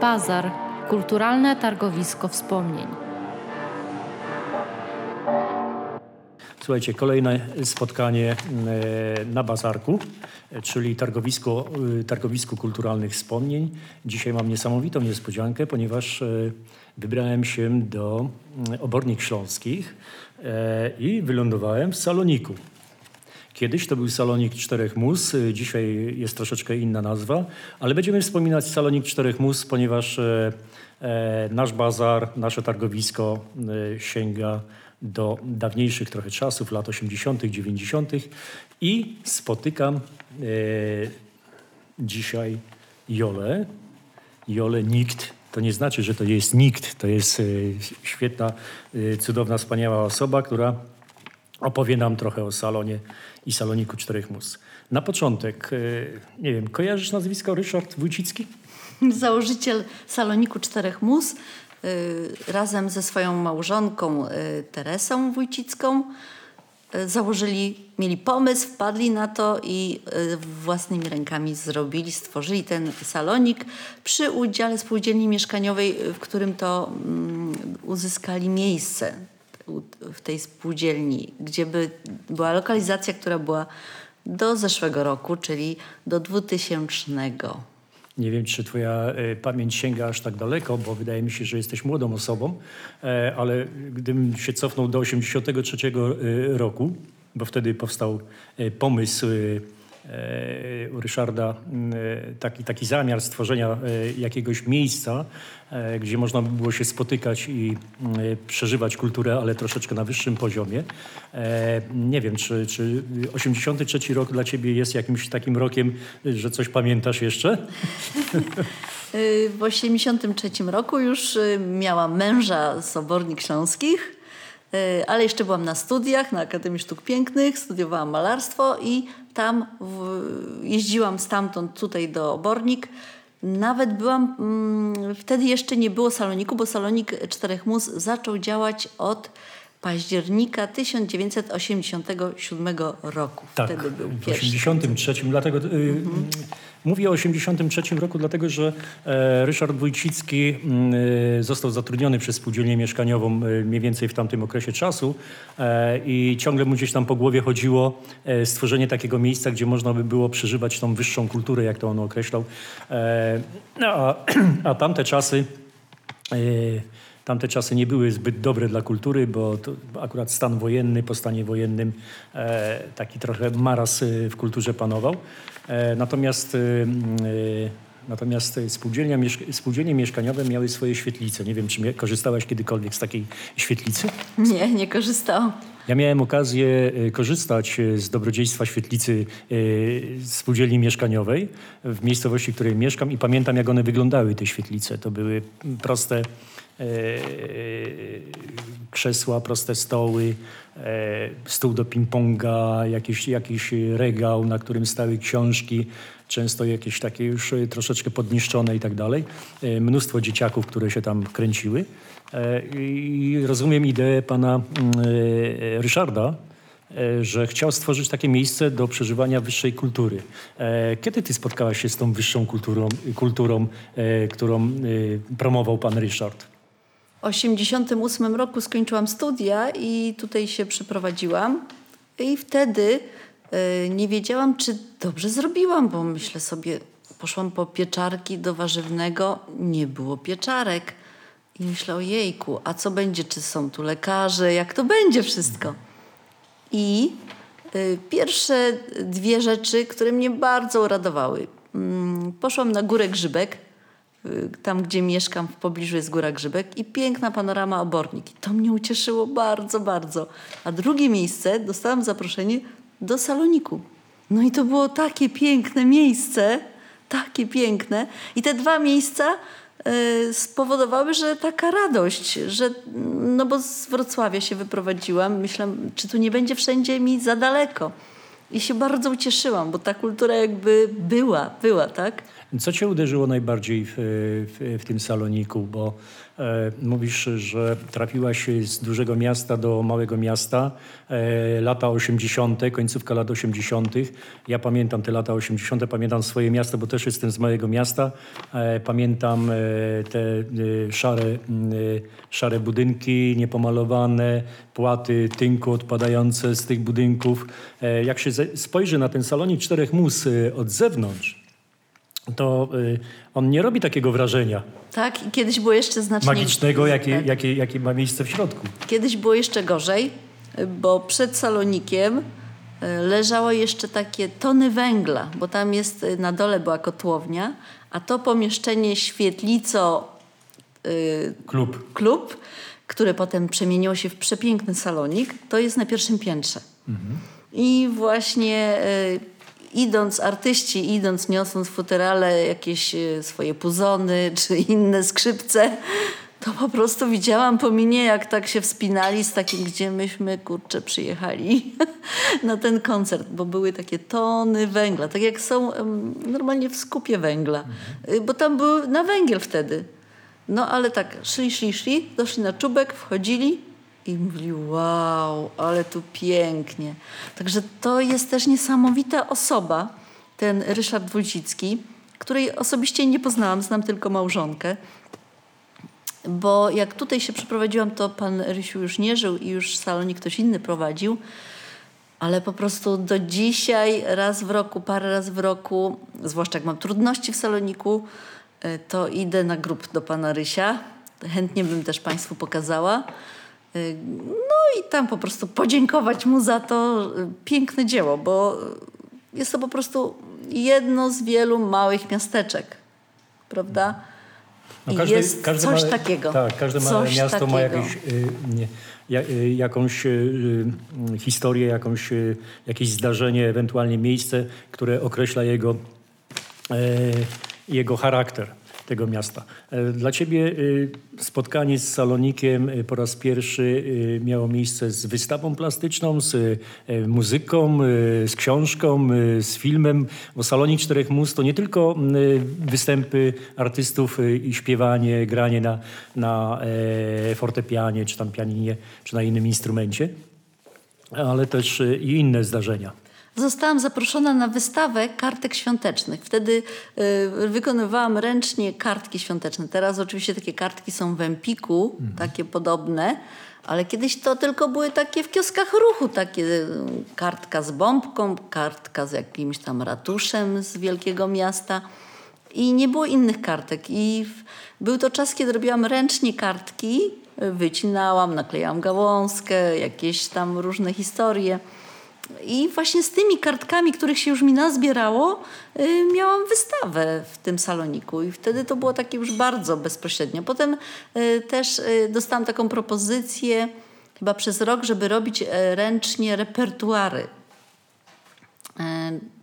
Bazar kulturalne targowisko wspomnień. Słuchajcie, kolejne spotkanie e, na bazarku, czyli targowisko, e, targowisku kulturalnych wspomnień. Dzisiaj mam niesamowitą niespodziankę, ponieważ e, wybrałem się do Obornik Śląskich i wylądowałem w Saloniku. Kiedyś to był Salonik Czterech Mus, dzisiaj jest troszeczkę inna nazwa, ale będziemy wspominać Salonik Czterech Mus, ponieważ nasz bazar, nasze targowisko sięga do dawniejszych trochę czasów, lat 80., 90. i spotykam e, dzisiaj Jolę. Jolę nikt. To nie znaczy, że to jest nikt. To jest e, świetna, e, cudowna, wspaniała osoba, która opowie nam trochę o salonie i saloniku Czterech Mus. Na początek, e, nie wiem, kojarzysz nazwisko Ryszard Wójcicki? Założyciel saloniku Czterech Mus. Y, razem ze swoją małżonką y, Teresą Wójcicką y, założyli, mieli pomysł, wpadli na to i własnymi rękami zrobili, stworzyli ten salonik przy udziale spółdzielni mieszkaniowej, w którym to mm, uzyskali miejsce w tej spółdzielni, gdzie by była lokalizacja, która była do zeszłego roku, czyli do 2000. Nie wiem, czy twoja e, pamięć sięga aż tak daleko, bo wydaje mi się, że jesteś młodą osobą, e, ale gdybym się cofnął do 1983 e, roku, bo wtedy powstał pomysł u Ryszarda e, taki, taki zamiar stworzenia e, jakiegoś miejsca, gdzie można by było się spotykać i przeżywać kulturę, ale troszeczkę na wyższym poziomie. Nie wiem, czy, czy 83 rok dla ciebie jest jakimś takim rokiem, że coś pamiętasz jeszcze? W 83 roku już miałam męża z Obornik Śląskich ale jeszcze byłam na studiach na Akademii Sztuk Pięknych, studiowałam malarstwo i tam w, jeździłam stamtąd tutaj do Obornik. Nawet byłam, mm, wtedy jeszcze nie było saloniku, bo salonik Czterech Mus zaczął działać od października 1987 roku. Tak, Wtedy był w 1983. Dlatego, mhm. Mówię o 1983 roku, dlatego że e, Ryszard Wójcicki e, został zatrudniony przez spółdzielnię mieszkaniową e, mniej więcej w tamtym okresie czasu i ciągle mu gdzieś tam po głowie chodziło stworzenie takiego miejsca, gdzie można by było przeżywać tą wyższą kulturę, jak to on określał. No, a, a tamte czasy Tamte czasy nie były zbyt dobre dla kultury, bo akurat stan wojenny, po stanie wojennym e, taki trochę maraz e, w kulturze panował. E, natomiast e, Natomiast spółdzielnia, spółdzielnie mieszkaniowe miały swoje świetlice. Nie wiem, czy korzystałaś kiedykolwiek z takiej świetlicy? Nie, nie korzystałam. Ja miałem okazję e, korzystać z dobrodziejstwa świetlicy spółdzielni mieszkaniowej w miejscowości, w której mieszkam i pamiętam, jak one wyglądały, te świetlice. To były proste E, krzesła, proste stoły, e, stół do ping-ponga, jakiś, jakiś regał, na którym stały książki, często jakieś takie już troszeczkę podniszczone i tak dalej. E, mnóstwo dzieciaków, które się tam kręciły. I rozumiem ideę pana mm, Ryszarda, że chciał stworzyć takie miejsce do przeżywania wyższej kultury. Kiedy ty spotkałaś się z tą wyższą kulturą, kulturą którą promował pan Ryszard? 1988 roku skończyłam studia i tutaj się przeprowadziłam. I wtedy y, nie wiedziałam, czy dobrze zrobiłam, bo myślę sobie, poszłam po pieczarki do warzywnego, nie było pieczarek. I myślę, ojejku, a co będzie, czy są tu lekarze, jak to będzie wszystko. I y, pierwsze dwie rzeczy, które mnie bardzo uradowały. Mm, poszłam na górę Grzybek, tam gdzie mieszkam, w pobliżu jest Góra Grzybek i piękna panorama Obornik. I to mnie ucieszyło bardzo, bardzo. A drugie miejsce, dostałam zaproszenie do Saloniku. No i to było takie piękne miejsce, takie piękne. I te dwa miejsca y, spowodowały, że taka radość, że no bo z Wrocławia się wyprowadziłam, myślałam, czy tu nie będzie wszędzie mi za daleko. I się bardzo ucieszyłam, bo ta kultura jakby była, była, tak? Co cię uderzyło najbardziej w, w, w tym saloniku? Bo E, mówisz, że trafiłaś z dużego miasta do małego miasta, e, lata 80., końcówka lat 80. Ja pamiętam te lata 80., pamiętam swoje miasto, bo też jestem z małego miasta. E, pamiętam te szare, szare budynki, niepomalowane, płaty tynku odpadające z tych budynków. Jak się spojrzy na ten salonik czterech mus od zewnątrz, to y, on nie robi takiego wrażenia. Tak, i kiedyś było jeszcze znacznie... Magicznego, jakie, tak. jakie, jakie ma miejsce w środku. Kiedyś było jeszcze gorzej, bo przed salonikiem y, leżało jeszcze takie tony węgla, bo tam jest, y, na dole była kotłownia, a to pomieszczenie świetlico... Yy, klub. Klub, które potem przemieniło się w przepiękny salonik, to jest na pierwszym piętrze. Mhm. I właśnie... Yy, idąc, artyści idąc, niosąc futerale jakieś e, swoje puzony czy inne skrzypce, to po prostu widziałam po minie, jak tak się wspinali z takim, gdzie myśmy, kurczę, przyjechali na ten koncert, bo były takie tony węgla, tak jak są normalnie w skupie węgla, mhm. bo tam był na węgiel wtedy. No ale tak, szli, szli, szli, doszli na czubek, wchodzili, i mówili, wow, ale tu pięknie. Także to jest też niesamowita osoba, ten Ryszard Wójcicki, której osobiście nie poznałam, znam tylko małżonkę. Bo jak tutaj się przeprowadziłam, to pan Rysiu już nie żył i już salonik ktoś inny prowadził. Ale po prostu do dzisiaj, raz w roku, parę razy w roku, zwłaszcza jak mam trudności w saloniku, e, to idę na grup do pana Rysia. Chętnie bym też Państwu pokazała. Y, no i tam po prostu podziękować mu za to y, piękne dzieło, bo jest to po prostu jedno z wielu małych miasteczek, prawda? No każdy, jest każdy coś małe, takiego. Tak, każde małe miasto takiego. ma jakieś, y, nie, y, jakąś y, historię, jakąś, jakieś zdarzenie, ewentualnie miejsce, które określa jego, e, jego charakter tego miasta. E, dla Ciebie y, spotkanie z Salonikiem y, po raz pierwszy miało miejsce z wystawą plastyczną, z muzyką, z książką, z filmem, bo Salonik Czterech Mus to nie tylko występy artystów i śpiewanie, granie na, na e, fortepianie, czy tam pianinie, czy na innym instrumencie, ale też i inne zdarzenia zostałam zaproszona na wystawę kartek świątecznych. Wtedy y, wykonywałam ręcznie kartki świąteczne. Teraz oczywiście takie kartki są w Empiku, mhm. takie podobne, ale kiedyś to tylko były takie w kioskach ruchu, takie y, kartka z bombką, kartka z jakimś tam ratuszem z wielkiego miasta i nie było innych kartek. I był to czas, kiedy robiłam ręcznie kartki, wycinałam, naklejałam gałązkę, jakieś tam różne historie. I właśnie z tymi kartkami, których się już mi nazbierało, yy, miałam wystawę w tym saloniku. I wtedy to było takie już bardzo bezpośrednio. Potem yy, też yy, dostałam taką propozycję chyba przez rok, żeby robić y, ręcznie repertuary. Y,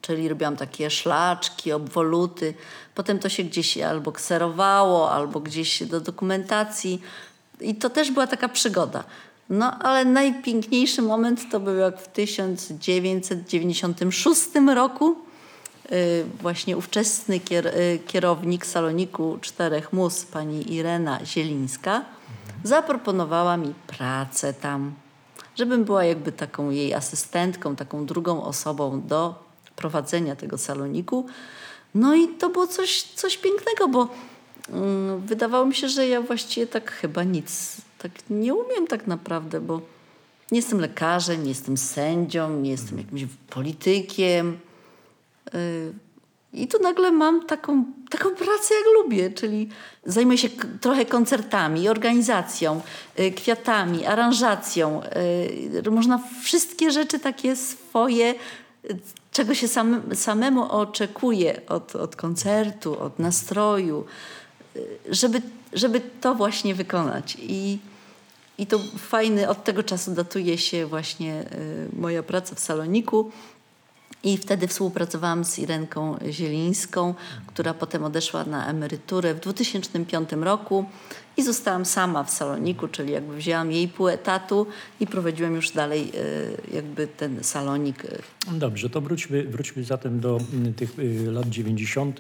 czyli robiłam takie szlaczki, obwoluty. Potem to się gdzieś albo kserowało, albo gdzieś do dokumentacji. I to też była taka przygoda. No ale najpiękniejszy moment to był jak w 1996 roku y, właśnie ówczesny y, kierownik saloniku Czterech Mus, pani Irena Zielińska, zaproponowała mi pracę tam, żebym była jakby taką jej asystentką, taką drugą osobą do prowadzenia tego saloniku. No i to było coś, coś pięknego, bo mm, wydawało mi się, że ja właściwie tak chyba nic tak nie umiem tak naprawdę, bo nie jestem lekarzem, nie jestem sędzią, nie jestem jakimś politykiem. Y, I tu nagle mam taką, taką pracę, jak lubię, czyli zajmuję się trochę koncertami, organizacją, y, kwiatami, aranżacją. Y, można wszystkie rzeczy takie swoje, czego się sam, samemu oczekuje od, od koncertu, od nastroju, żeby, żeby to właśnie wykonać. I i to fajny, od tego czasu datuje się właśnie y, moja praca w saloniku. I wtedy współpracowałam z Irenką Zielińską, która potem odeszła na emeryturę w 2005 roku i zostałam sama w Saloniku, czyli jakby wzięłam jej pół etatu i prowadziłam już dalej e, jakby ten salonik. Dobrze, to wróćmy, wróćmy zatem do mm, tych y, lat 90.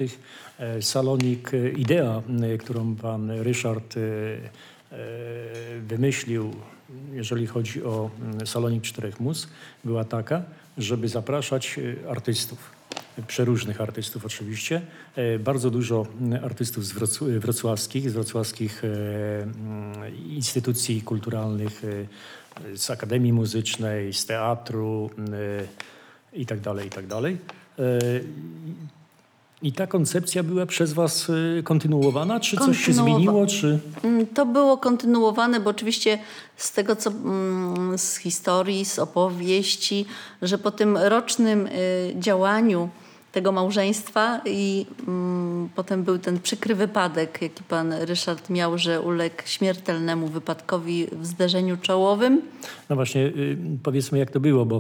E, Salonik, e, idea, y, którą pan Ryszard y, e, wymyślił, jeżeli chodzi o mm, Salonik Czterech Mus, była taka, żeby zapraszać y, artystów przeróżnych artystów oczywiście. E, Bardzo dużo mm, artystów z wroc- wrocławskich, z wrocławskich e, mm, instytucji kulturalnych, e, z Akademii Muzycznej, z teatru e, i tak i ta koncepcja była przez was e, kontynuowana? Czy coś się Kontynuowa- zmieniło? Czy... Mm, To było kontynuowane, bo oczywiście z tego, co mm, z historii, z opowieści, że po tym rocznym y, działaniu tego małżeństwa i mm, potem był ten przykry wypadek, jaki pan Ryszard miał, że uległ śmiertelnemu wypadkowi w zderzeniu czołowym. No właśnie, y, powiedzmy jak to było, bo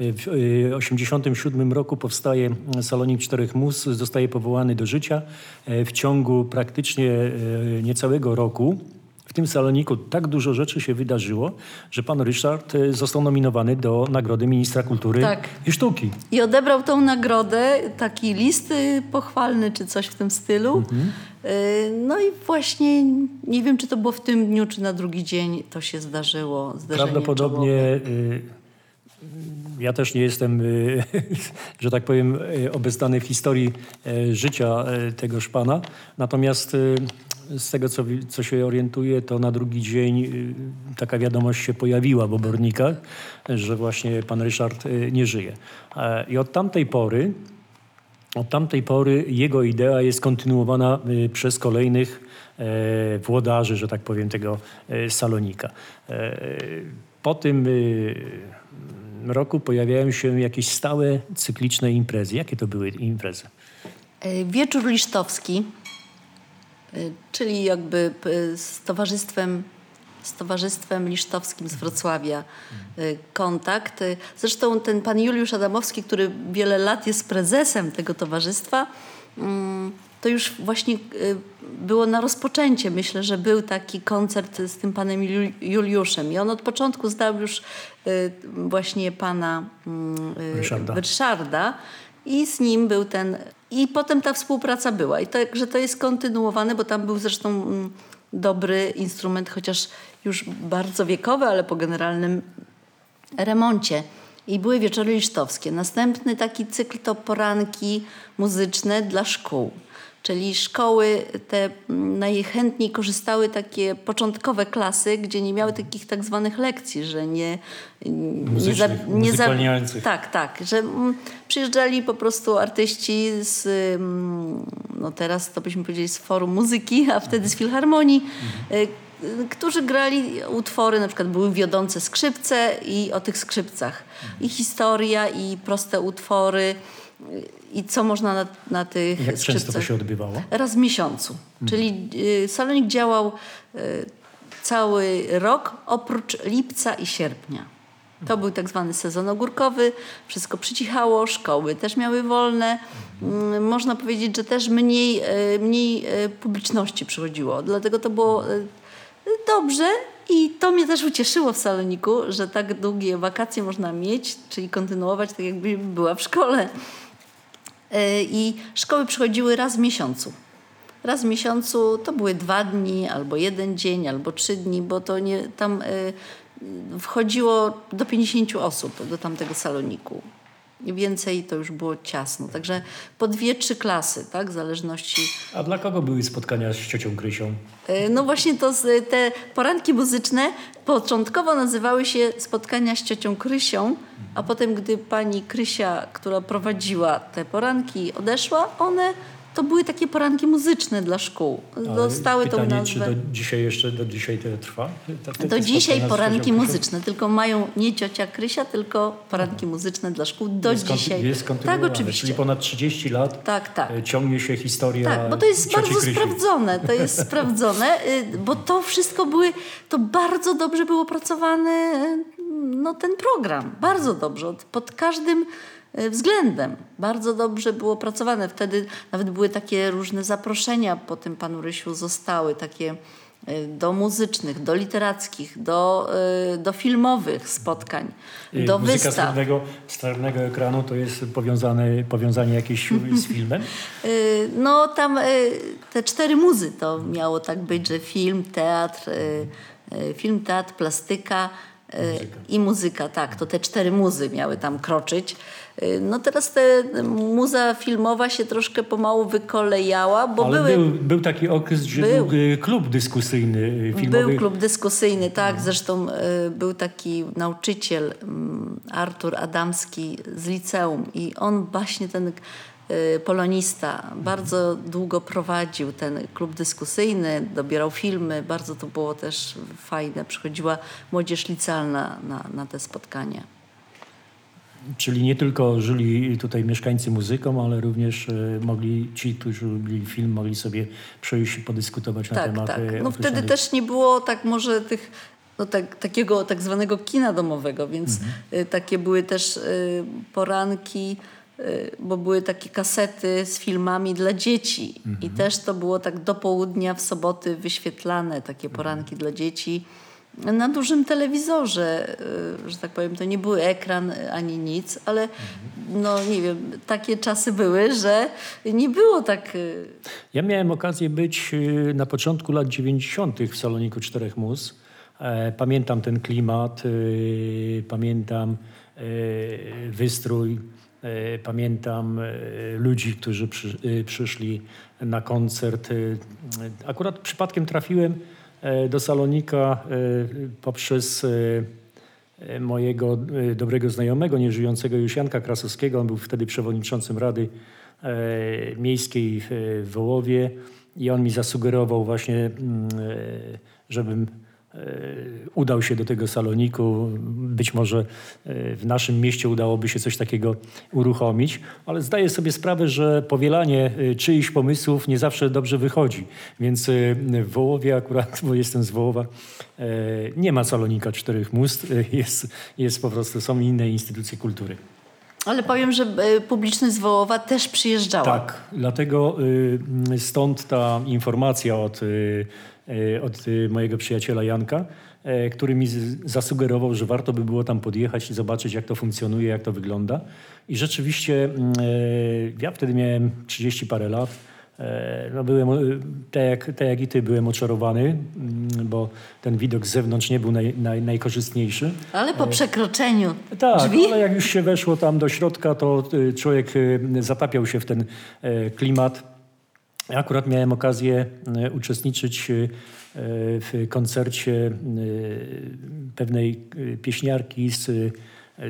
y, w 1987 roku powstaje Salonik Czterech Mus, zostaje powołany do życia. E, W ciągu praktycznie e, niecałego roku w tym saloniku tak dużo rzeczy się wydarzyło, że pan Ryszard e, został nominowany do Nagrody Ministra Kultury Tak. i Sztuki. I odebrał tą nagrodę, taki list y, pochwalny czy coś w tym stylu. Y, No i właśnie nie wiem, czy to było w tym dniu, czy na drugi dzień to się zdarzyło. Prawdopodobnie czołowe. y, ja też nie jestem, że tak powiem, obeznany w historii y, życia y, tegoż pana. Natomiast z tego, co, co się orientuję, to na drugi dzień y, taka wiadomość się pojawiła w obornikach, że właśnie pan Ryszard y, nie żyje. E, I od tamtej pory od tamtej pory jego idea jest kontynuowana y, przez kolejnych e, włodarzy, że tak powiem, tego e, salonika. Po tym roku pojawiają się jakieś stałe, cykliczne imprezy. Jakie to były imprezy? Wieczór Lisztowski, czyli jakby y, z towarzystwem, z towarzystwem lisztowskim z Wrocławia y, kontakt. Y, Zresztą ten pan Juliusz Adamowski, który wiele lat jest prezesem tego towarzystwa, mm, to już właśnie y, było na rozpoczęcie. Myślę, że był taki koncert z tym panem Jul- Juliuszem i on od początku zdał już y, właśnie pana mm, y, Ryszarda. Ryszarda i z nim był ten... I potem ta współpraca była. I także to jest kontynuowane, bo tam był zresztą mm, dobry instrument, chociaż już bardzo wiekowy, ale po generalnym remoncie. I były wieczory lisztowskie. Następny taki cykl to poranki muzyczne dla szkół. Czyli szkoły te mm, najchętniej korzystały takie początkowe klasy, gdzie nie miały takich tak zwanych lekcji, że nie... Muzycznych, muzykalniających. tak, tak, że mm, przyjeżdżali po prostu artyści z, mm, no teraz to byśmy powiedzieli z Forum Muzyki, a wtedy z Filharmonii, y, którzy grali utwory, na przykład były wiodące skrzypce i o tych skrzypcach. I historia, i proste utwory, i co można na, na tych Jak skrzypcach. często to się odbywało? Raz w miesiącu. Czyli y, salonik działał y, cały rok oprócz lipca i sierpnia. To był tak zwany sezon ogórkowy, wszystko przycichało, szkoły też miały wolne. Mm, Można powiedzieć, że też mniej, y, mniej y, publiczności przychodziło. Dlatego to było y, dobrze i to mnie też ucieszyło w saloniku, że tak długie wakacje można mieć, czyli kontynuować tak jakby była w szkole. E, I szkoły przychodziły raz w miesiącu. Raz w miesiącu to były dwa dni, albo jeden dzień, albo trzy dni, bo to nie, tam e, wchodziło do 50 osób do tamtego saloniku. Więcej to już było ciasno. Także po dwie, trzy klasy, tak, w zależności. A dla kogo były spotkania z ciocią Krysią? E, No właśnie to te poranki muzyczne początkowo nazywały się spotkania z ciocią Krysią, a potem gdy pani Krysia, która prowadziła te poranki odeszła, one to były takie poranki muzyczne dla szkół. Dostały tą pytanie, nazwę. czy do dzisiaj jeszcze, do dzisiaj to trwa? Ta- te- te Do dzisiaj poranki muzyczne, tylko mają nie ciocia Krysia, tylko poranki muzyczne dla szkół do Jest dzisiaj. Jest tak, oczywiście. Czyli ponad 30 lat Tak, tak. e, ciągnie się historia Tak, bo to jest bardzo Krysi. sprawdzone. To jest sprawdzone, y, bo to wszystko były, to bardzo dobrze było pracowane, y, no ten program. Bardzo dobrze. Od- Pod każdym względem. Bardzo dobrze było pracowane. Wtedy nawet były takie różne zaproszenia po tym panu Rysiu zostały, takie e, do muzycznych, do literackich, do, e, do filmowych spotkań, Y, do Muzyka z wystaw. z czarnego ekranu to jest powiązane, powiązanie jakieś z filmem? Y, No tam y, te cztery muzy to miało tak być, że film, teatr, y, y, film, teatr, plastyka y, i muzyka, tak, to te cztery muzy miały tam kroczyć. Y, No teraz te muza filmowa się troszkę pomału wykolejała, bo Ale były... był, był taki okres, że był, Był. y, klub dyskusyjny y, filmowy. Był klub dyskusyjny, tak. Zresztą y, był taki nauczyciel mm, Artur Adamski z liceum i on właśnie ten polonista bardzo długo prowadził ten klub dyskusyjny, dobierał filmy. Bardzo to było też fajne. Przychodziła młodzież licealna na, na te spotkania. Czyli nie tylko żyli tutaj mieszkańcy muzyką, ale również y, mogli ci, którzy lubili film, mogli sobie przejść i podyskutować na Tak, temat tak. y, No wtedy też nie było tak może tych no tak, takiego tak zwanego kina domowego, więc y, takie były też poranki, bo były takie kasety z filmami dla dzieci. I też to było tak do południa w soboty wyświetlane, takie poranki dla dzieci na dużym telewizorze, y, że tak powiem, to nie był ekran y, ani nic, ale no nie wiem, takie czasy były, że nie było tak... y, Ja miałem okazję być na początku lat 90. w Saloniku Czterech Mus. E, Pamiętam ten klimat, pamiętam y, wystrój, y, pamiętam ludzi, którzy przy, przyszli na koncert. Akurat przypadkiem trafiłem e, do Salonika y, poprzez e, mojego e, dobrego znajomego, nieżyjącego już Janka Krasowskiego. On był wtedy przewodniczącym Rady e, Miejskiej w Wołowie i on mi zasugerował właśnie, mm, e, żebym e, udał się do tego saloniku. Być może e, w naszym mieście udałoby się coś takiego uruchomić, ale zdaję sobie sprawę, że powielanie e, czyichś pomysłów nie zawsze dobrze wychodzi. Więc e, w Wołowie akurat, bo jestem z Wołowa, e, nie ma salonika czterech must, e, jest, jest po prostu, są inne instytucje kultury. Ale powiem, że e, publiczność z Wołowa też przyjeżdżała. Tak, dlatego stąd ta informacja od, od y, mojego przyjaciela Janka, y, który mi zasugerował, że warto by było tam podjechać i zobaczyć, jak to funkcjonuje, jak to wygląda. I rzeczywiście y, ja wtedy miałem 30 parę lat. E, No byłem, tak jak, tak jak i ty, byłem oczarowany, mm, bo ten widok z zewnątrz nie był naj, naj, najkorzystniejszy. Ale po przekroczeniu Tak, drzwi ale jak już się weszło tam do środka, to człowiek zatapiał się w ten e, klimat. Ja Akurat miałem okazję e, uczestniczyć e, w koncercie e, pewnej pieśniarki, z,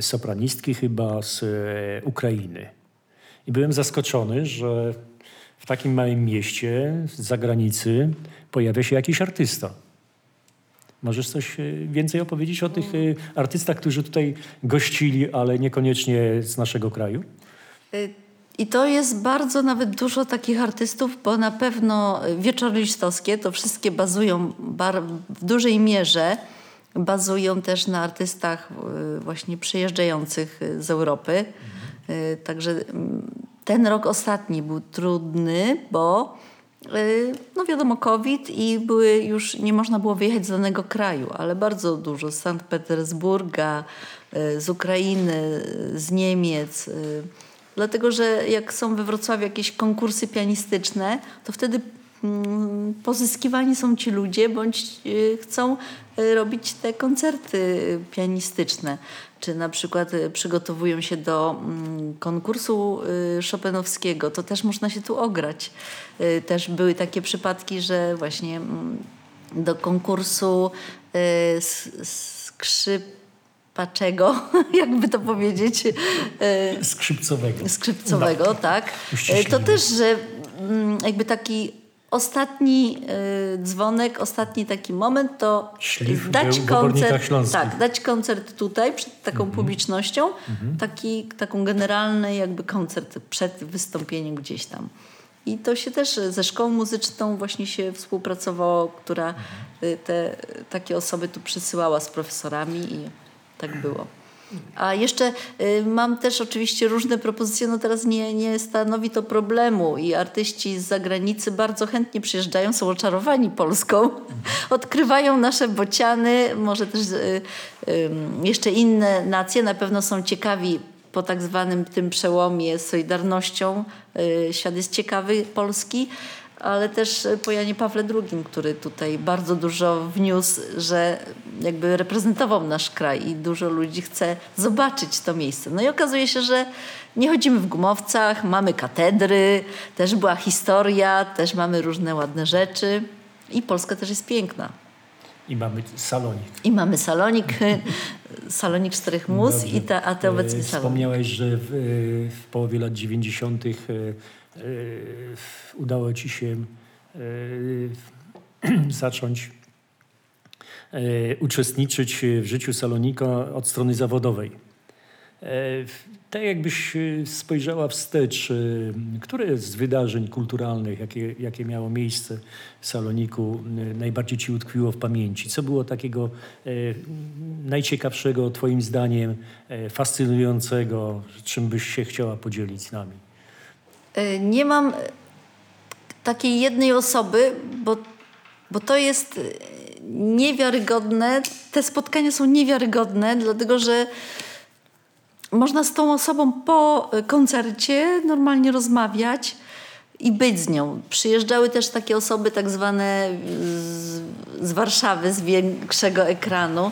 sopranistki chyba z Ukrainy. I byłem zaskoczony, że w takim małym mieście z zagranicy pojawia się jakiś artysta. Możesz coś więcej opowiedzieć o tych artystach, którzy tutaj gościli, ale niekoniecznie z naszego kraju? I to jest bardzo nawet dużo takich artystów, bo na pewno wieczory listowskie to wszystkie bazują w dużej mierze bazują też na artystach y, właśnie przyjeżdżających z Europy. Y, Także ten rok ostatni był trudny, bo y, no wiadomo COVID i były już nie można było wyjechać z danego kraju, ale bardzo dużo z Sankt Petersburga, z Ukrainy, z Niemiec. Dlatego, że jak są we Wrocławiu jakieś konkursy pianistyczne, to wtedy mm, pozyskiwani są ci ludzie, bądź y, chcą y, robić te koncerty pianistyczne. Czy na przykład y, przygotowują się do mm, konkursu Chopinowskiego, to też można się tu ograć. Też były takie przypadki, że właśnie mm, do konkursu y, skrzypaczego, jakby to powiedzieć, y, Skrzypcowego. skrzypcowego, tak. Uściślimy. To też, że mm, jakby taki ostatni y, dzwonek, ostatni taki moment, to Szlif dać koncert, tak, dać koncert tutaj przed taką publicznością, taki, taką generalny jakby koncert przed wystąpieniem gdzieś tam. I to się też ze szkołą muzyczną właśnie się współpracowało, która y, te takie osoby tu przysyłała z profesorami i tak było. A jeszcze y, mam też oczywiście różne propozycje, no teraz nie, nie stanowi to problemu i artyści z zagranicy bardzo chętnie przyjeżdżają, są oczarowani Polską, odkrywają nasze bociany, może też y, jeszcze inne nacje, na pewno są ciekawi po tak zwanym tym przełomie Solidarnością. Y, świat jest ciekawy Polski ale też po Janie Pawle II, który tutaj bardzo dużo wniósł, że jakby reprezentował nasz kraj i dużo ludzi chce zobaczyć to miejsce. No i okazuje się, że nie chodzimy w gumowcach, mamy katedry, też była historia, też mamy różne ładne rzeczy i Polska też jest piękna. I mamy salonik. I mamy salonik, salonik czterech mus, i ta, a te obecnie salonik. Wspomniałeś, że w, w połowie lat 90 E, udało ci się e, zacząć e, uczestniczyć w życiu Salonika od strony zawodowej. Tak jakbyś spojrzała wstecz, które z wydarzeń kulturalnych, jakie, jakie miało miejsce w Saloniku, najbardziej ci utkwiło w pamięci? Co było takiego najciekawszego, Twoim zdaniem, fascynującego, czym byś się chciała podzielić z nami? E, nie mam takiej jednej osoby, bo, bo to jest e, niewiarygodne. Te spotkania są niewiarygodne, dlatego że można z tą osobą po koncercie normalnie rozmawiać i być z nią. Przyjeżdżały też takie osoby tak zwane z, z Warszawy, z większego ekranu.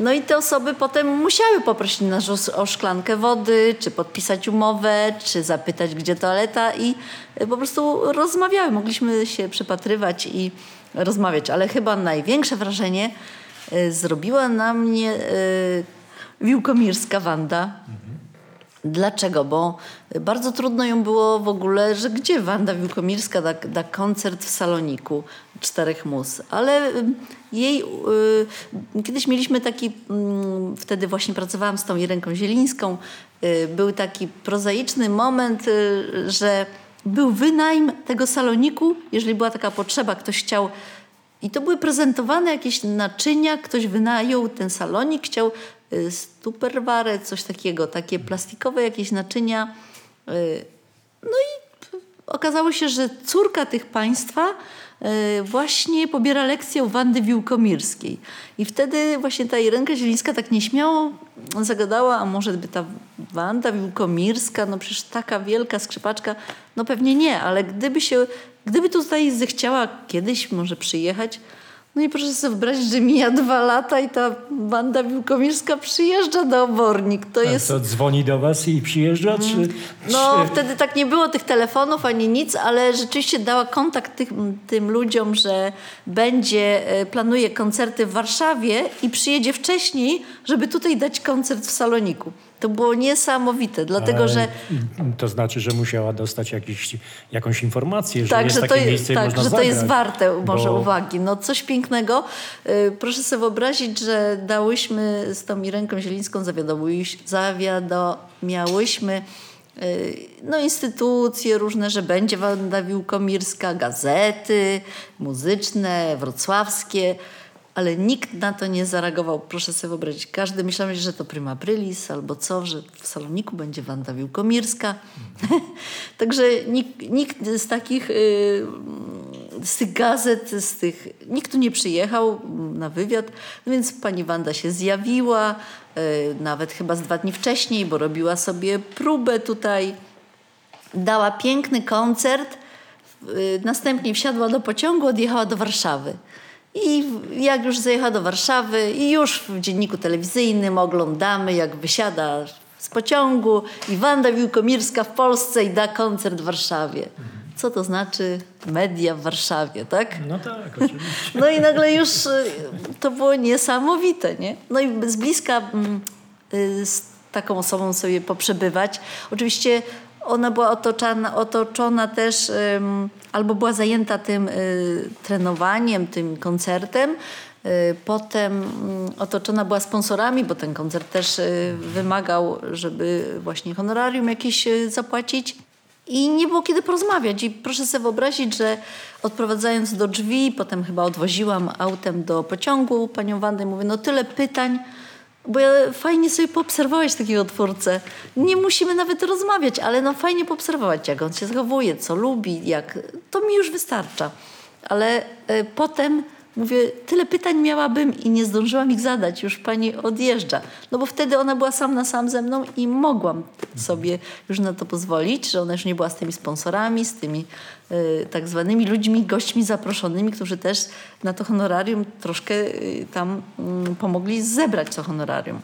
No i te osoby potem musiały poprosić nas o, o szklankę wody, czy podpisać umowę, czy zapytać, gdzie toaleta i e, po prostu rozmawiały. Mogliśmy się przypatrywać i rozmawiać, ale chyba największe wrażenie y, zrobiła na mnie y, Wiłkomirska Wanda. Mhm. Dlaczego? Bo bardzo trudno ją było w ogóle, że gdzie Wanda Wiłkomirska da, da koncert w Saloniku czterech mus. Ale jej, y, kiedyś mieliśmy taki, y, wtedy właśnie pracowałam z tą Irenką Zielińską, y, był taki prozaiczny moment, y, że był wynajm tego saloniku, jeżeli była taka potrzeba, ktoś chciał i to były prezentowane jakieś naczynia, ktoś wynajął ten salonik, chciał y, stuperwarę, coś takiego, takie plastikowe jakieś naczynia. Okazało się, że córka tych państwa y, właśnie pobiera lekcję u Wandy Wiłkomirskiej. I wtedy właśnie ta Irenka Zielińska tak nieśmiało zagadała, a może by ta Wanda Wiłkomirska, no przecież taka wielka skrzypaczka, no pewnie nie, ale gdyby się, gdyby tutaj zechciała kiedyś może przyjechać, no i proszę sobie wyobrazić, że mija dwa lata i ta banda wiłkomirska przyjeżdża do Obornik. To A jest... to dzwoni do was i przyjeżdża? Czy, mm. no czy... wtedy tak nie było tych telefonów ani nic, ale rzeczywiście dała kontakt tym, tym ludziom, że będzie, e, planuje koncerty w Warszawie i przyjedzie wcześniej, żeby tutaj dać koncert w Saloniku. To było niesamowite, dlatego że... To znaczy, że musiała dostać jakiś, jakąś informację, że tak, jest że takie jest, miejsce Tak, można że zagrać, to jest warte może bo... uwagi. No coś pięknego. Y, proszę sobie wyobrazić, że dałyśmy z tą Irenką Zielińską, zawiadomiałyśmy y, no, instytucje różne, że będzie Wanda Wiłkomirska, gazety muzyczne, wrocławskie ale nikt na to nie zareagował. Proszę sobie wyobrazić, każdy myślał, że to Prima Aprilis albo co, że w Saloniku będzie Wanda Wiłkomirska. Także nikt, nikt, z takich, y, z tych gazet, z tych, nikt tu nie przyjechał na wywiad, no więc pani Wanda się zjawiła, y, nawet chyba z dwa dni wcześniej, bo robiła sobie próbę tutaj. Dała piękny koncert, y, następnie wsiadła do pociągu, odjechała do Warszawy. I jak już zajechała do Warszawy i już w dzienniku telewizyjnym oglądamy, jak wysiada z pociągu i Wanda Wiłkomirska w Polsce i da koncert w Warszawie. Co to znaczy media w Warszawie, tak? No tak, oczywiście. No i nagle już y, to było niesamowite, nie? No i z bliska mm, y, z taką osobą sobie poprzebywać. Oczywiście ona była otoczona, otoczona też albo była zajęta tym y, trenowaniem, tym koncertem. Y, potem mm, otoczona była sponsorami, bo ten koncert też y, wymagał, żeby właśnie honorarium jakieś zapłacić. I nie było kiedy porozmawiać. I proszę sobie wyobrazić, że odprowadzając do drzwi, potem chyba odwoziłam autem do pociągu panią Wandę, mówię, no tyle pytań, Bo fajnie sobie poobserwować takiego twórcę. Nie musimy nawet rozmawiać, ale no fajnie poobserwować, jak on się zachowuje, co lubi, jak... To mi już wystarcza. Ale e, potem mówię, tyle pytań miałabym i nie zdążyłam ich zadać. Już pani odjeżdża. No bo wtedy ona była sam na sam ze mną i mogłam sobie już na to pozwolić, że ona już nie była z tymi sponsorami, z tymi e, tak zwanymi ludźmi, gośćmi zaproszonymi, którzy też na to honorarium troszkę e, tam mm, pomogli zebrać to honorarium.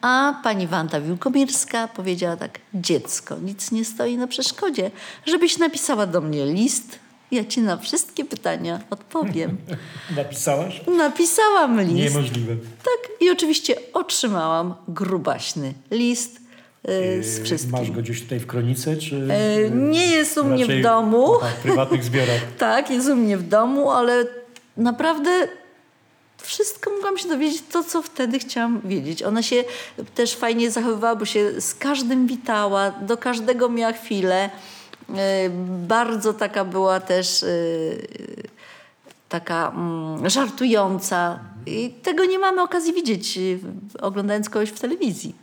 A pani Wanda Wiłkomirska powiedziała tak, dziecko, nic nie stoi na przeszkodzie, żebyś napisała do mnie list, ja ci na wszystkie pytania odpowiem. Napisałaś? Napisałam list. Niemożliwe. Tak, i oczywiście otrzymałam grubaśny list y, z wszystkim. Masz go gdzieś tutaj w kronice, czy... Y, nie jest u mnie w domu. Aha, w prywatnych zbiorach. Tak, jest u mnie w domu, ale naprawdę wszystko mogłam się dowiedzieć, to co wtedy chciałam wiedzieć. Ona się też fajnie zachowywała, bo się z każdym witała, do każdego miała chwilę. Yy, Bardzo taka była też yy, taka mm, żartująca. I tego nie mamy okazji widzieć, yy, oglądając kogoś w telewizji.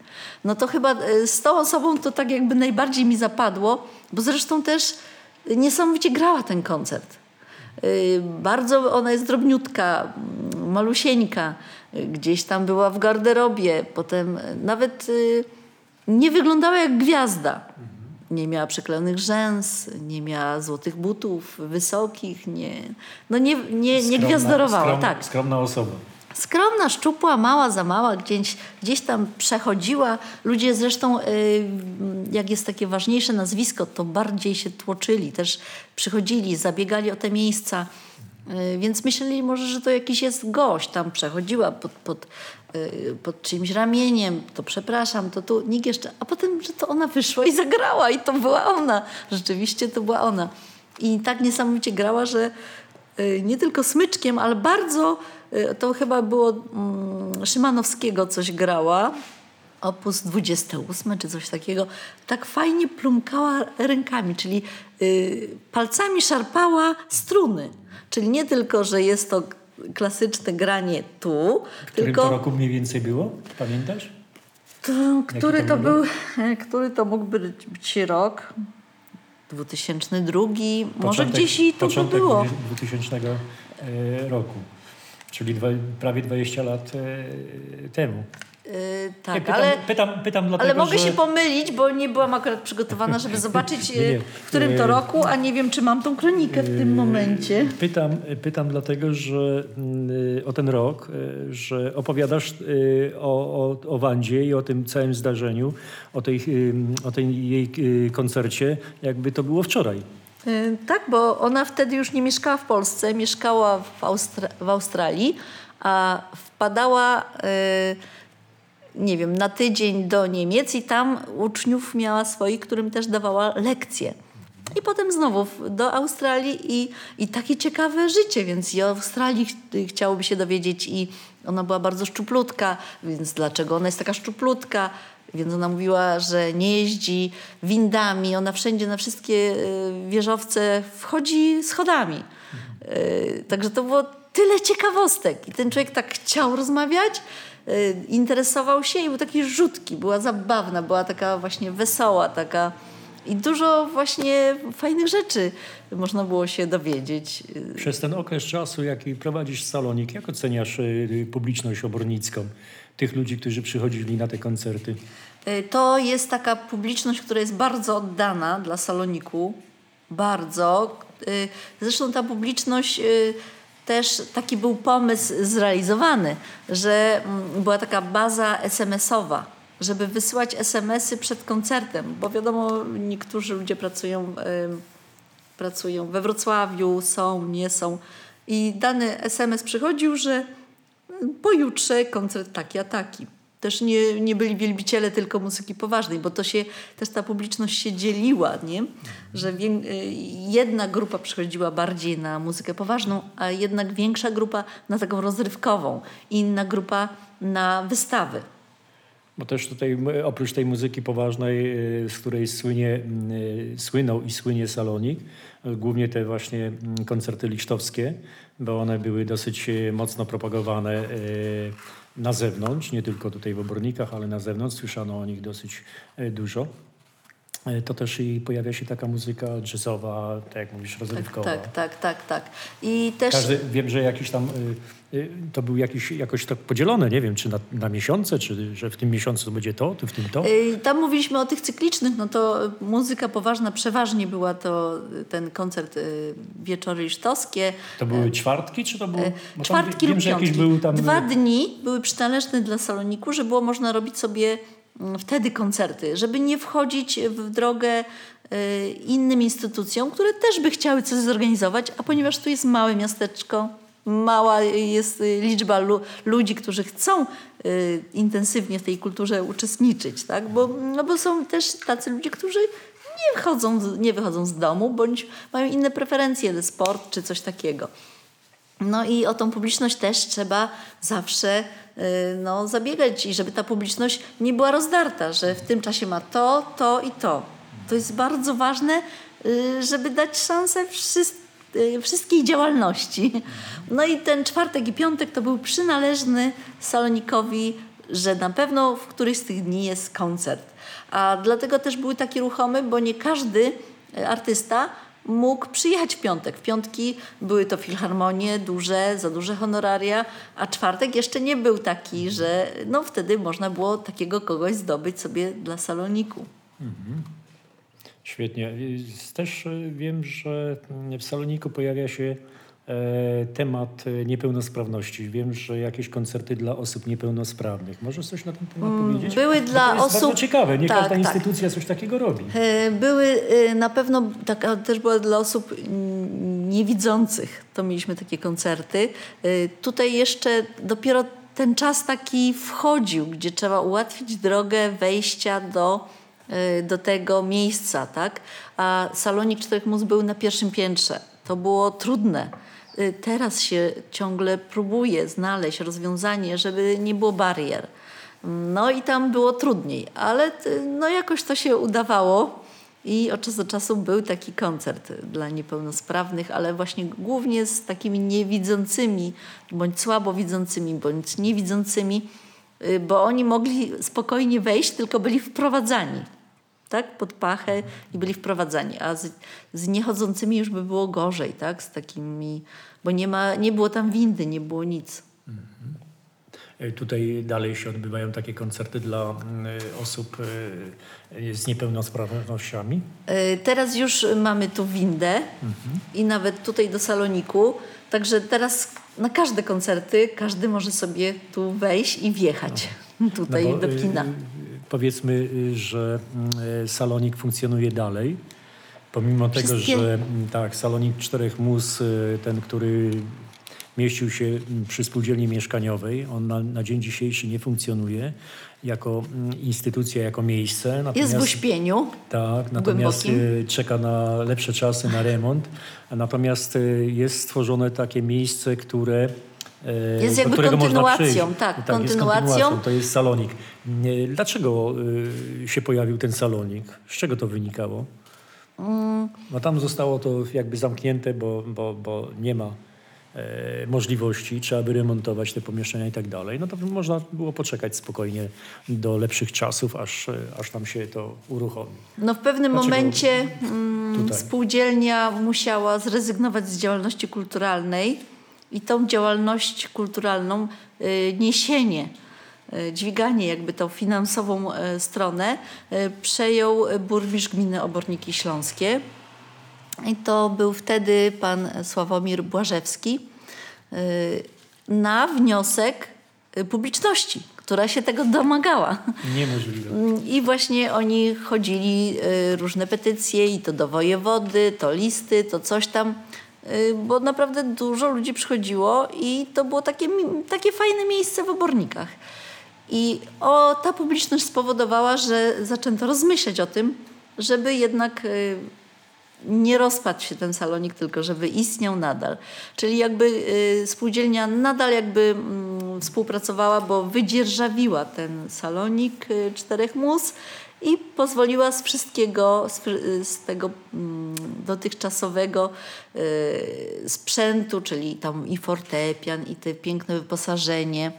No to chyba z tą osobą to tak jakby najbardziej mi zapadło, bo zresztą też niesamowicie grała ten koncert. Y, Bardzo ona jest drobniutka, mm, malusieńka. Y, Gdzieś tam była w garderobie. Potem y, nawet y, nie wyglądała jak gwiazda. Nie miała przyklejonych rzęs, nie miała złotych butów, wysokich. Nie, no nie, nie, nie Skromna- gwiazdorowała. tak. Skromna osoba. Skromna, szczupła, mała, za mała, gdzieś, gdzieś tam przechodziła. Ludzie zresztą, y, jak jest takie ważniejsze nazwisko, to bardziej się tłoczyli. Też przychodzili, zabiegali o te miejsca. Y, Więc myśleli może, że to jakiś jest gość. Tam przechodziła pod, pod, y, pod czyimś ramieniem. To przepraszam, to tu nikt jeszcze... A potem, że to ona wyszła i zagrała i to była ona. Rzeczywiście to była ona. I tak niesamowicie grała, że y, nie tylko smyczkiem, ale bardzo, to chyba było mm, Szymanowskiego coś grała, opus 28 czy coś takiego, tak fajnie plumkała rękami, czyli y, palcami szarpała struny. Czyli nie tylko, że jest to klasyczne granie tu, W którym tylko to roku mniej więcej było? Pamiętasz? to, który to był, który to mógł być, być rok? 2002, może Początek- gdzieś i to by było. 2000 e, roku. Czyli dwa, prawie 20 lat e, temu. Yy, Nie, tak, pytam, ale, pytam, pytam dlatego, ale mogę że... się pomylić, bo nie byłam akurat przygotowana, żeby zobaczyć, Nie, nie. yy, w którym to Yy, roku, a nie wiem, czy mam tą kronikę w tym momencie. Pytam, pytam dlatego, że o ten rok, y, że opowiadasz y, o, o, o Wandzie i o tym całym zdarzeniu, o tej, y, o tej jej y, koncercie, jakby to było wczoraj. Yy, Tak, bo ona wtedy już nie mieszkała w Polsce, mieszkała w, Austra- w Australii, a wpadała, yy, nie wiem, na tydzień do Niemiec i tam uczniów miała swoich, którym też dawała lekcje. I potem znowu do Australii i, i takie ciekawe życie, więc i o Australii ch- chciałoby się dowiedzieć i ona była bardzo szczuplutka, więc dlaczego ona jest taka szczuplutka? Więc ona mówiła, że nie jeździ windami, ona wszędzie na wszystkie y, wieżowce wchodzi schodami. Y, Także to było tyle ciekawostek i ten człowiek tak chciał rozmawiać, interesował się i był taki rzutki, była zabawna, była taka właśnie wesoła, taka i dużo właśnie fajnych rzeczy można było się dowiedzieć. Przez ten okres czasu, jaki prowadzisz salonik, jak oceniasz y, publiczność obornicką? Tych ludzi, którzy przychodzili na te koncerty. Y, To jest taka publiczność, która jest bardzo oddana dla saloniku. Bardzo. Y, Zresztą ta publiczność y, też taki był pomysł zrealizowany, że mm, była taka baza SMS-owa, żeby wysyłać SMS-y przed koncertem, bo wiadomo, niektórzy ludzie pracują, pracują we Wrocławiu, są, nie są. I dany SMS przychodził, że pojutrze koncert taki a taki. Też nie, nie byli wielbiciele tylko muzyki poważnej, bo to się też ta publiczność się dzieliła, nie? Że wię, y, jedna grupa przychodziła bardziej na muzykę poważną, a jednak większa grupa na taką rozrywkową, inna grupa na wystawy. Bo też tutaj oprócz tej muzyki poważnej, y, z której słynie, y, słynął i słynie salonik, głównie te właśnie mm, koncerty lisztowskie, bo one były dosyć mocno propagowane na zewnątrz, nie tylko tutaj w Obornikach, ale na zewnątrz. Słyszano o nich dosyć e, dużo. E, To też i pojawia się taka muzyka jazzowa, tak jak mówisz, rozrywkowa. Tak, tak, tak, tak. I też Każdy, wiem, że jakiś tam, y, y, to był jakiś, jakoś tak podzielone, nie wiem, czy na, na miesiące, czy że w tym miesiącu to będzie to, to w tym to. Y, Tam mówiliśmy o tych cyklicznych, no to muzyka poważna przeważnie była to ten koncert Wieczory Isztowskie. To były czwartki, czy to było? bo tam Czwartki wiem, lub że jakiś piątki. był tam... Dwa dni były przynależne dla Saloniku, że było można robić sobie wtedy koncerty, żeby nie wchodzić w drogę y, innym instytucjom, które też by chciały coś zorganizować, a ponieważ tu jest małe miasteczko, mała jest y, liczba lu- ludzi, którzy chcą y, intensywnie w tej kulturze uczestniczyć, tak? bo, no bo są też tacy ludzie, którzy nie wychodzą, nie wychodzą z domu, bądź mają inne preferencje, sport czy coś takiego. No i o tą publiczność też trzeba zawsze no, zabiegać i żeby ta publiczność nie była rozdarta, że w tym czasie ma to, to i to. To jest bardzo ważne, y, żeby dać szansę wszys- y, wszystkiej działalności. No i ten czwartek i piątek to był przynależny Salonikowi, że na pewno w którymś z tych dni jest koncert. A dlatego też były takie ruchomy, bo nie każdy y, artysta mógł przyjechać w piątek. W piątki były to filharmonie duże, za duże honoraria, a czwartek jeszcze nie był taki, że no wtedy można było takiego kogoś zdobyć sobie dla saloniku. Świetnie. I Też y, wiem, że w Saloniku pojawia się temat e, niepełnosprawności. Wiem, że jakieś koncerty dla osób niepełnosprawnych. Możesz coś na ten temat powiedzieć? Mm, były Bo dla to jest osób- bardzo ciekawe. Nie tak, każda tak. instytucja coś takiego robi. E, Były e, na pewno, taka też była dla osób niewidzących, to mieliśmy takie koncerty. Tutaj jeszcze dopiero ten czas taki wchodził, gdzie trzeba ułatwić drogę wejścia do, do tego miejsca, tak? A salonik Czterech Mus był na pierwszym piętrze. To było trudne. E, Teraz się ciągle próbuje znaleźć rozwiązanie, żeby nie było barier. No i tam było trudniej, ale t- no jakoś to się udawało. I od czasu do czasu był taki koncert dla niepełnosprawnych, ale właśnie głównie z takimi niewidzącymi, bądź słabowidzącymi, bądź niewidzącymi, y, bo oni mogli spokojnie wejść, tylko byli wprowadzani tak, pod pachę i byli wprowadzani, a z, z niechodzącymi już by było gorzej, tak, z takimi, bo nie, ma, nie było tam windy, nie było nic. E, Tutaj dalej się odbywają takie koncerty dla mm, e, osób e, z niepełnosprawnościami. Teraz już mamy tu windę i nawet tutaj do saloniku. Także teraz na każde koncerty każdy może sobie tu wejść i wjechać tutaj No bo, do kina. Powiedzmy, że y, salonik funkcjonuje dalej. Pomimo tego, Wszystkie- że mm, tak, salonik czterech mus, y, ten, który mieścił się mm, przy spółdzielni mieszkaniowej, on na, na dzień dzisiejszy nie funkcjonuje jako mm, instytucja, jako miejsce. Jest w Natomiast- uśpieniu. tak, natomiast głębokim. y, czeka na lepsze czasy, na remont. Natomiast y, jest stworzone takie miejsce, które. Jest jakby kontynuacją, przyjść. tak, jest kontynuacją. kontynuacją. To jest salonik. Dlaczego się pojawił ten salonik? Z czego to wynikało? No tam zostało to jakby zamknięte, bo, bo, bo nie ma e, możliwości, trzeba by remontować te pomieszczenia i tak dalej. No to można było poczekać spokojnie do lepszych czasów, aż, aż tam się to uruchomi. No w pewnym Dlaczego momencie mm, spółdzielnia musiała zrezygnować z działalności kulturalnej i tą działalność kulturalną y, niesienie, dźwiganie jakby tą finansową y, stronę y, przejął burmistrz gminy Oborniki Śląskie. I to był wtedy pan Sławomir Błażewski na wniosek publiczności, która się tego domagała. Niemożliwe. I właśnie oni chodzili różne petycje i to do wojewody, to listy, to coś tam, bo naprawdę dużo ludzi przychodziło i to było takie, takie fajne miejsce w obornikach. I o, ta publiczność spowodowała, że zaczęto rozmyślać o tym, żeby jednak y, nie rozpadł się ten salonik, tylko żeby istniał nadal. Czyli jakby y, spółdzielnia nadal jakby mm, współpracowała, bo wydzierżawiła ten salonik y, czterech mus i pozwoliła z wszystkiego, z, tego mm, dotychczasowego sprzętu, czyli tam i fortepian, i te piękne wyposażenie,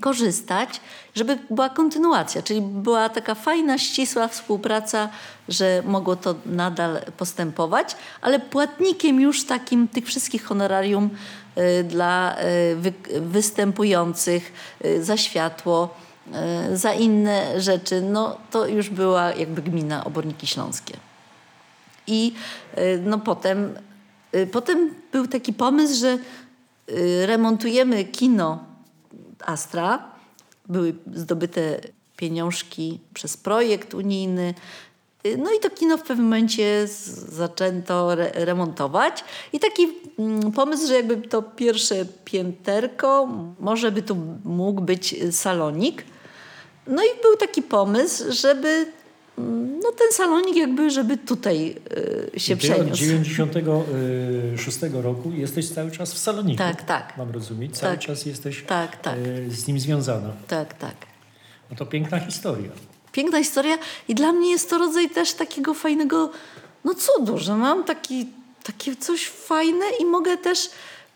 korzystać, żeby była kontynuacja, czyli była taka fajna, ścisła współpraca, że mogło to nadal postępować, ale płatnikiem już takim tych wszystkich honorarium y, dla y, wy, występujących y, za światło, za inne rzeczy, no to już była jakby gmina Oborniki Śląskie. I no potem, potem był taki pomysł, że remontujemy kino Astra. Były zdobyte pieniążki przez projekt unijny. No i to kino w pewnym momencie zaczęto re remontować. I taki mm, pomysł, że jakby to pierwsze pięterko, może by tu mógł być salonik. No i był taki pomysł, żeby no ten salonik jakby, żeby tutaj y, się ty od przeniósł. 96 roku jesteś cały czas w Saloniku. Tak, tak. Mam rozumieć. Cały Tak. czas jesteś Tak, tak. e, z nim związana. Tak, tak. No to piękna historia. Piękna historia i dla mnie jest to rodzaj też takiego fajnego no cudu, że mam taki, takie coś fajne i mogę też,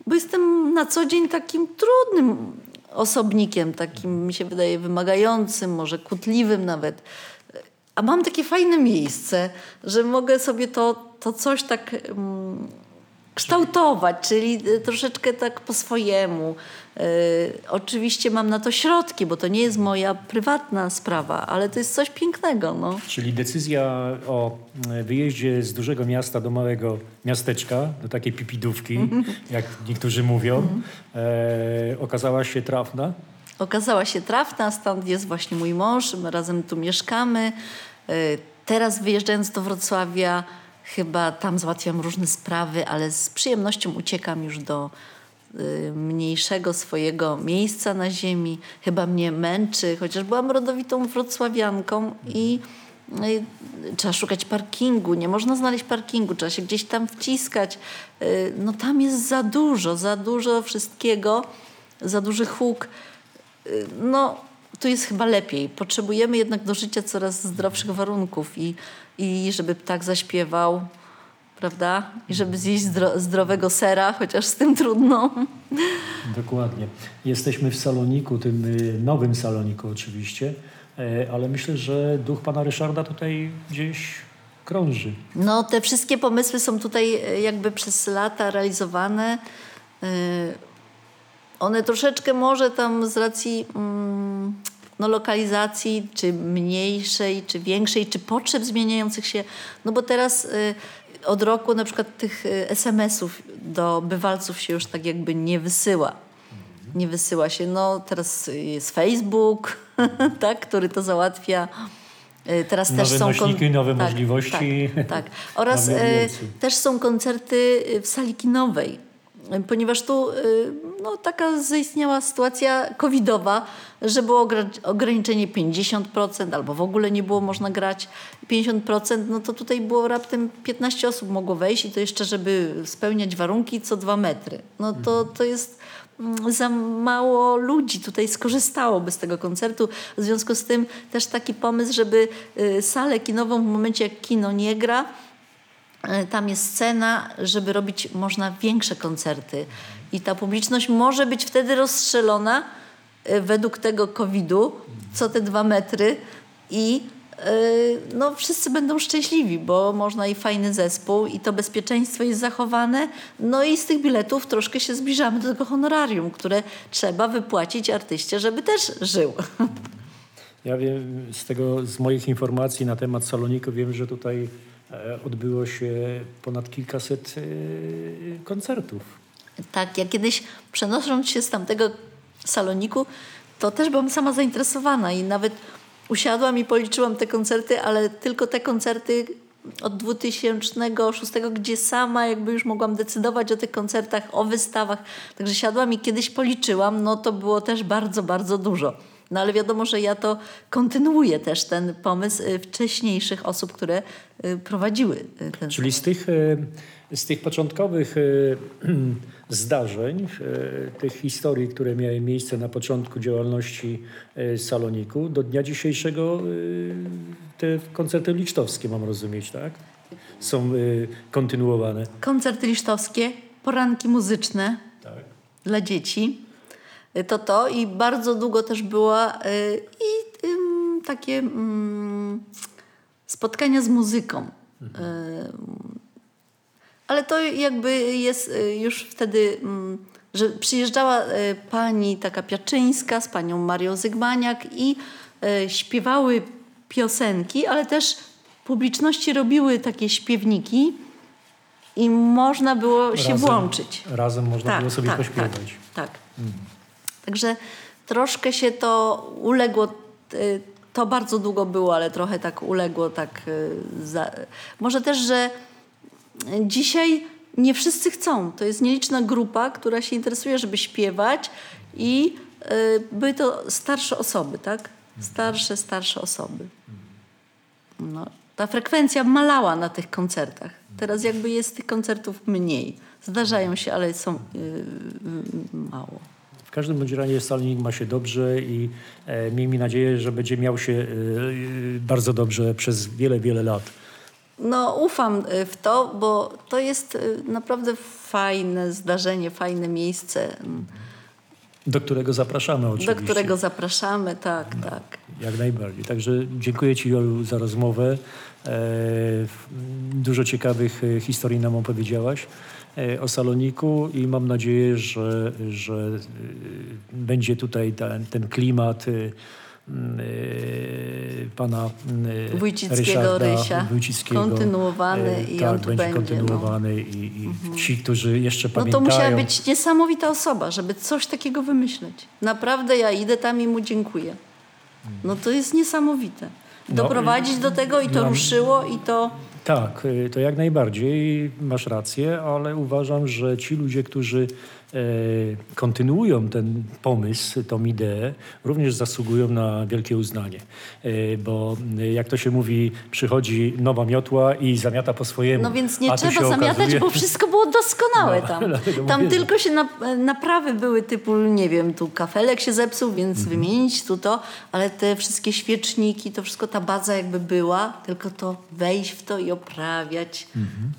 bo jestem na co dzień takim trudnym osobnikiem, takim mi się wydaje wymagającym, może kłótliwym nawet. A mam takie fajne miejsce, że mogę sobie to, to coś tak mm, kształtować, czyli y, troszeczkę tak po swojemu. Y, oczywiście mam na to środki, bo to nie jest moja prywatna sprawa, ale to jest coś pięknego. No. Czyli decyzja o e, wyjeździe z dużego miasta do małego miasteczka, do takiej pipidówki, Mhm. jak niektórzy mówią, e, okazała się trafna. Okazała się trafna, stąd jest właśnie mój mąż, my razem tu mieszkamy. Y, Teraz wyjeżdżając do Wrocławia, chyba tam załatwiam różne sprawy, ale z przyjemnością uciekam już do y, mniejszego swojego miejsca na ziemi. Chyba mnie męczy, chociaż byłam rodowitą wrocławianką i y, trzeba szukać parkingu, nie można znaleźć parkingu, trzeba się gdzieś tam wciskać. No tam jest za dużo, za dużo wszystkiego, za duży huk. No, tu jest chyba lepiej. Potrzebujemy jednak do życia coraz zdrowszych warunków i, i żeby ptak zaśpiewał, prawda? I żeby zjeść zdro, zdrowego sera, chociaż z tym trudno. Dokładnie. Jesteśmy w saloniku, tym y, nowym saloniku oczywiście, e, ale myślę, że duch pana Ryszarda tutaj gdzieś krąży. No, te wszystkie pomysły są tutaj e, jakby przez lata realizowane. E, One troszeczkę może tam z racji mm, no, lokalizacji, czy mniejszej, czy większej, czy potrzeb zmieniających się. No bo teraz y, od roku na przykład tych y, SMS-ów do bywalców się już tak jakby nie wysyła. Nie wysyła się. No teraz jest Facebook, tak, który to załatwia. Y, Teraz Nowe też są nośniki, nowe możliwości. Tak, tak. Oraz więcej. też są koncerty w sali kinowej, ponieważ tu no, taka zaistniała sytuacja covidowa, że było ogra- ograniczenie 50% albo w ogóle nie było można grać 50%, no to tutaj było raptem 15 osób mogło wejść i to jeszcze, żeby spełniać warunki co dwa metry. No to, to jest mm, za mało ludzi tutaj skorzystałoby z tego koncertu. W związku z tym też taki pomysł, żeby y, salę kinową w momencie jak kino nie gra, tam jest scena, żeby robić można większe koncerty. I ta publiczność może być wtedy rozstrzelona y, według tego COVID-u, co te dwa metry i y, no, wszyscy będą szczęśliwi, bo można i fajny zespół, i to bezpieczeństwo jest zachowane. No i z tych biletów troszkę się zbliżamy do tego honorarium, które trzeba wypłacić artyście, żeby też żył. Ja wiem z tego, z moich informacji na temat saloniku, wiem, że tutaj e, odbyło się ponad kilkaset e, koncertów. Tak, ja kiedyś przenosząc się z tamtego saloniku, to też byłam sama zainteresowana i nawet usiadłam i policzyłam te koncerty, ale tylko te koncerty od 2006, gdzie sama jakby już mogłam decydować o tych koncertach, o wystawach. Także siadłam i kiedyś policzyłam, no to było też bardzo, bardzo dużo. No ale wiadomo, że ja to kontynuuję też ten pomysł y, wcześniejszych osób, które y, prowadziły y, ten Czyli z tych, z tych początkowych zdarzeń, tych historii, które miały miejsce na początku działalności saloniku, do dnia dzisiejszego te koncerty licztowskie, mam rozumieć, tak? Są kontynuowane. Koncerty lisztowskie, poranki muzyczne Tak. dla dzieci. Y, to to i bardzo długo też była y, i takie mm, spotkania z muzyką. Y, ale to jakby jest już wtedy, mm, że przyjeżdżała pani taka Piaczyńska z panią Marią Zygmaniak i śpiewały piosenki, ale też publiczności robiły takie śpiewniki i można było się Razem- włączyć. Razem można było sobie pośpiewać. Tak, tak. Także troszkę się to uległo, y, to bardzo długo było, ale trochę tak uległo tak y, za... Może też, że dzisiaj nie wszyscy chcą. To jest nieliczna grupa, która się interesuje, żeby śpiewać i y, były to starsze osoby, tak? Starsze, starsze osoby. No, ta frekwencja malała na tych koncertach. Teraz jakby jest tych koncertów mniej. Zdarzają się, ale są y, y, mało. Każdym bądź razie Salonik ma się dobrze i e, miejmy nadzieję, że będzie miał się e, e, bardzo dobrze przez wiele, wiele lat. No, ufam y, w to, bo to jest y, naprawdę fajne zdarzenie, fajne miejsce, Do którego zapraszamy oczywiście. do którego zapraszamy. Tak, tak. Jak najbardziej. Także dziękuję Ci Jolu za rozmowę. E, dużo ciekawych e, historii nam opowiedziałaś e, o Saloniku i mam nadzieję, że, że e, będzie tutaj ten, ten klimat e, e, pana e, Wójcickiego Rysia. Wójcickiego. Kontynuowany E, i tak, on tu będzie będzie, no. kontynuowany i, i ci, którzy jeszcze No to pamiętają. musiała być niesamowita osoba, żeby coś takiego wymyśleć. Naprawdę ja idę tam i mu dziękuję. No to jest niesamowite. Doprowadzić do tego i to no, ruszyło i to... Tak, y, to jak najbardziej masz rację, ale uważam, że ci ludzie, którzy kontynuują ten pomysł, tą ideę, również zasługują na wielkie uznanie. E, bo y, jak to się mówi, przychodzi nowa miotła i zamiata po swojemu. No więc nie trzeba zamiatać, okazuje- bo wszystko było doskonałe No, tam. Tam mówię, tylko się na, naprawy były typu, nie wiem, tu kafelek się zepsuł, więc Mhm. wymienić tu to, ale te wszystkie świeczniki, to wszystko ta baza jakby była, tylko to wejść w to i oprawiać. Mhm.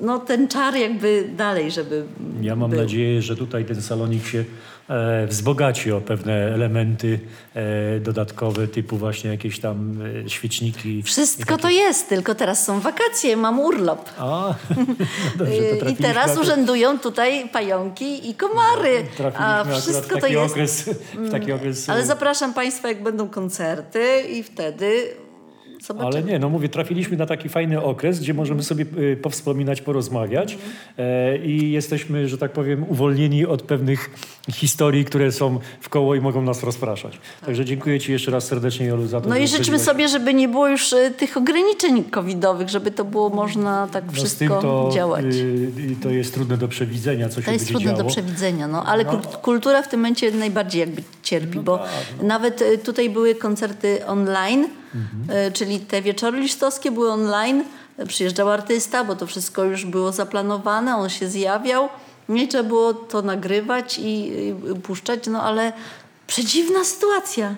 No ten czar jakby dalej, żeby Ja mam był. nadzieję, że tutaj ten salonik się e, wzbogaci o pewne elementy e, dodatkowe, typu właśnie jakieś tam e, świeczniki. Wszystko to jest, tylko teraz są wakacje, mam urlop. A, no dobrze, to I teraz urzędują tutaj pająki i komary. Trafiliśmy A wszystko taki to jest. okres, w taki okres Ale zapraszam Państwa, jak będą koncerty i wtedy zobaczymy. Ale nie, no mówię, trafiliśmy na taki fajny okres, gdzie możemy sobie y, powspominać, porozmawiać e, i jesteśmy, że tak powiem, uwolnieni od pewnych historii, które są w koło i mogą nas rozpraszać. Także dziękuję Ci jeszcze raz serdecznie, Jolu, za to, No i życzymy sobie, żeby nie było już y, tych ograniczeń covidowych, żeby to było można tak no, wszystko z tym to, działać. y, y, to jest trudne do przewidzenia, co się To jest będzie trudne do przewidzenia, no, ale kul- kultura w tym momencie najbardziej jakby cierpi, bo tak, nawet y, tutaj były koncerty online, Mhm. y, czyli te wieczory listowskie były online, y, przyjeżdżał artysta, bo to wszystko już było zaplanowane, on się zjawiał, nie trzeba było to nagrywać i y, puszczać, no ale przedziwna sytuacja.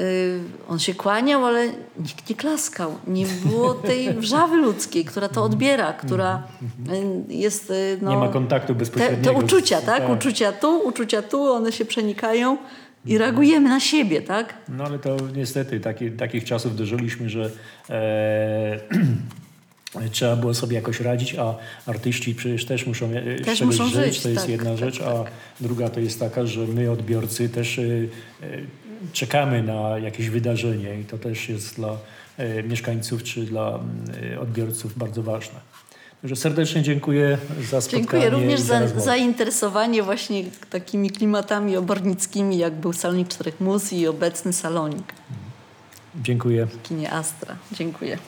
Y, On się kłaniał, ale nikt nie klaskał. Nie było tej wrzawy ludzkiej, która to odbiera, która y, jest... No, Nie ma kontaktu te, bezpośredniego. te uczucia, z- tak? Uczucia tu, uczucia tu, one się przenikają i reagujemy na siebie, tak? No ale to niestety taki, takich czasów dożyliśmy, że e, trzeba było sobie jakoś radzić, a artyści przecież też muszą e, Też z czegoś muszą żyć, żyć, to jest tak, jedna tak, rzecz, tak. a druga to jest taka, że my odbiorcy też e, e, czekamy na jakieś wydarzenie i to też jest dla e, mieszkańców czy dla mm, e, odbiorców bardzo ważne. Także serdecznie dziękuję za spotkanie. Dziękuję również za, zainteresowanie właśnie takimi klimatami obornickimi, jak był Salonik Czterech Muz i obecny Salonik. Dziękuję. W kinie Astra. Dziękuję.